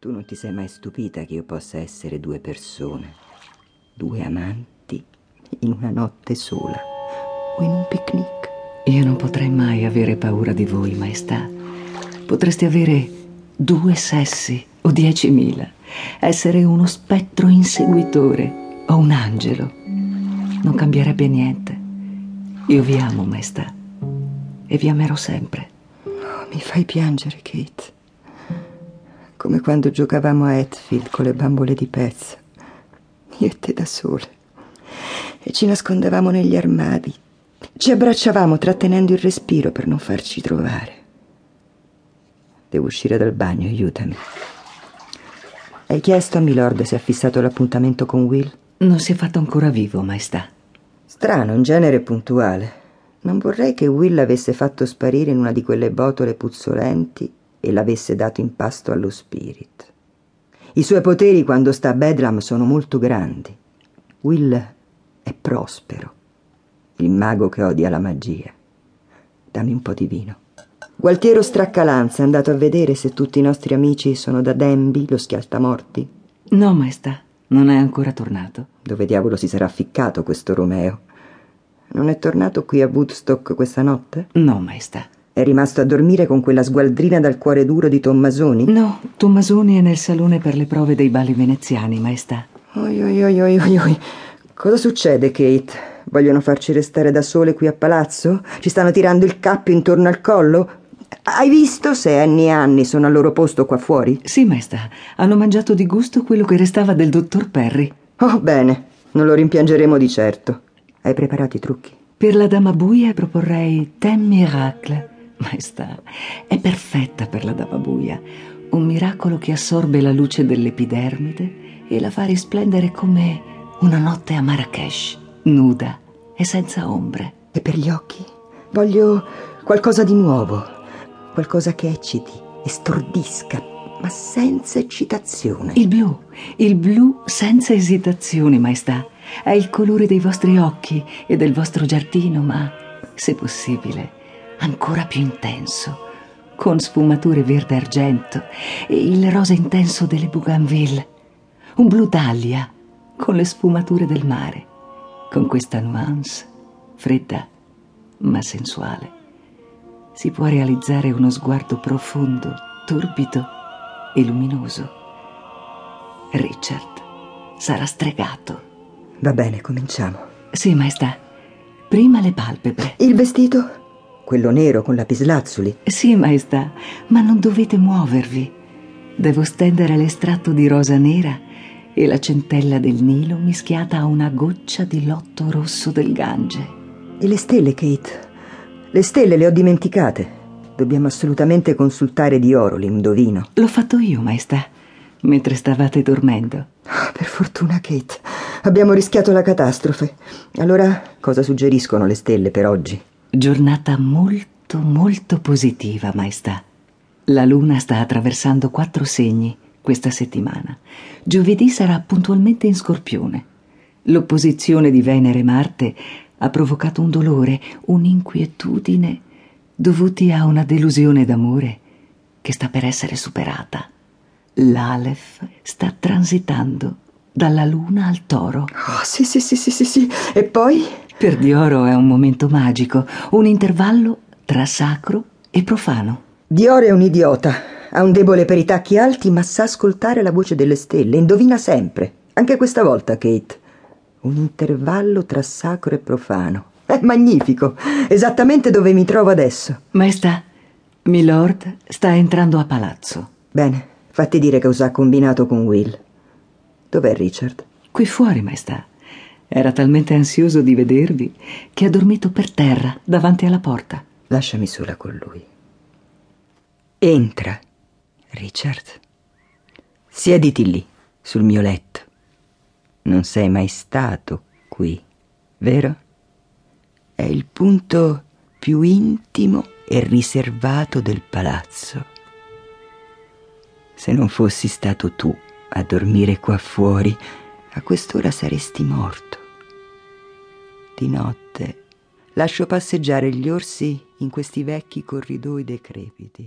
Tu non ti sei mai stupita che io possa essere due persone, due amanti, in una notte sola o in un picnic. Io non potrei mai avere paura di voi, maestà. Potreste avere due sessi o diecimila, essere uno spettro inseguitore o un angelo. Non cambierebbe niente. Io vi amo, maestà, e vi amerò sempre. Oh, mi fai piangere, Kate. Come quando giocavamo a Hatfield con le bambole di pezza. Io e te da sole. E ci nascondevamo negli armadi. Ci abbracciavamo trattenendo il respiro per non farci trovare. Devo uscire dal bagno, aiutami. Hai chiesto a Milord se ha fissato l'appuntamento con Will? Non si è fatto ancora vivo, maestà. Strano, in genere puntuale. Non vorrei che Will avesse fatto sparire in una di quelle botole puzzolenti e l'avesse dato in pasto allo spirit. I suoi poteri quando sta a Bedlam sono molto grandi. Will è prospero, il mago che odia la magia. Dammi un po' di vino. Gualtiero Straccalanza è andato a vedere se tutti i nostri amici sono da Denby, lo schialtamorti? No, maestà, non è ancora tornato. Dove diavolo si sarà ficcato questo Romeo? Non è tornato qui a Woodstock questa notte? No, maestà. È rimasto a dormire con quella sgualdrina dal cuore duro di Tommasoni? No, Tommasoni è nel salone per le prove dei balli veneziani, maestà. Oi, oi, oi, oi, oi. Cosa succede, Kate? Vogliono farci restare da sole qui a palazzo? Ci stanno tirando il cappio intorno al collo? Hai visto se anni e anni sono al loro posto qua fuori? Sì, maestà. Hanno mangiato di gusto quello che restava del dottor Perry. Oh, bene. Non lo rimpiangeremo di certo. Hai preparato i trucchi? Per la dama buia proporrei Ten Miracle. Maestà, è perfetta per la dama buia. Un miracolo che assorbe la luce dell'epidermide e la fa risplendere come una notte a Marrakesh, nuda e senza ombre. E per gli occhi? Voglio qualcosa di nuovo, qualcosa che ecciti e stordisca, ma senza eccitazione. Il blu, il blu senza esitazione, maestà. È il colore dei vostri occhi e del vostro giardino, ma, se possibile, ancora più intenso, con sfumature verde argento e il rosa intenso delle bougainville. Un blu dahlia con le sfumature del mare, con questa nuance fredda ma sensuale. Si può realizzare uno sguardo profondo, torbido e luminoso. Richard sarà stregato. Va bene, cominciamo. Sì, maestà. Prima le palpebre. Il vestito? Quello nero con lapislazzuli? Sì, maestà, ma non dovete muovervi. Devo stendere l'estratto di rosa nera e la centella del Nilo mischiata a una goccia di lotto rosso del Gange. E le stelle, Kate? Le stelle le ho dimenticate. Dobbiamo assolutamente consultare di oro l'indovino. L'ho fatto io, maestà, mentre stavate dormendo. Oh, per fortuna, Kate. Abbiamo rischiato la catastrofe. Allora, cosa suggeriscono le stelle per oggi? Giornata molto, molto positiva, maestà. La luna sta attraversando quattro segni questa settimana. Giovedì sarà puntualmente in scorpione. L'opposizione di Venere e Marte ha provocato un dolore, un'inquietudine dovuti a una delusione d'amore che sta per essere superata. L'Alef sta transitando dalla luna al toro. Oh, sì, sì, sì, sì, sì, sì. E poi? Per Dioro è un momento magico, un intervallo tra sacro e profano. Dioro è un idiota. Ha un debole per i tacchi alti, ma sa ascoltare la voce delle stelle. Indovina sempre. Anche questa volta, Kate. Un intervallo tra sacro e profano. È magnifico. Esattamente dove mi trovo adesso. Maestà, Milord sta entrando a palazzo. Bene, fatti dire che cosa ha combinato con Will. Dov'è Richard? Qui fuori, maestà. Era talmente ansioso di vedervi che ha dormito per terra davanti alla porta. Lasciami sola con lui. Entra, Richard. Siediti lì, sul mio letto. Non sei mai stato qui, vero? È il punto più intimo e riservato del palazzo. Se non fossi stato tu a dormire qua fuori, a quest'ora saresti morto. Di notte lascio passeggiare gli orsi in questi vecchi corridoi decrepiti.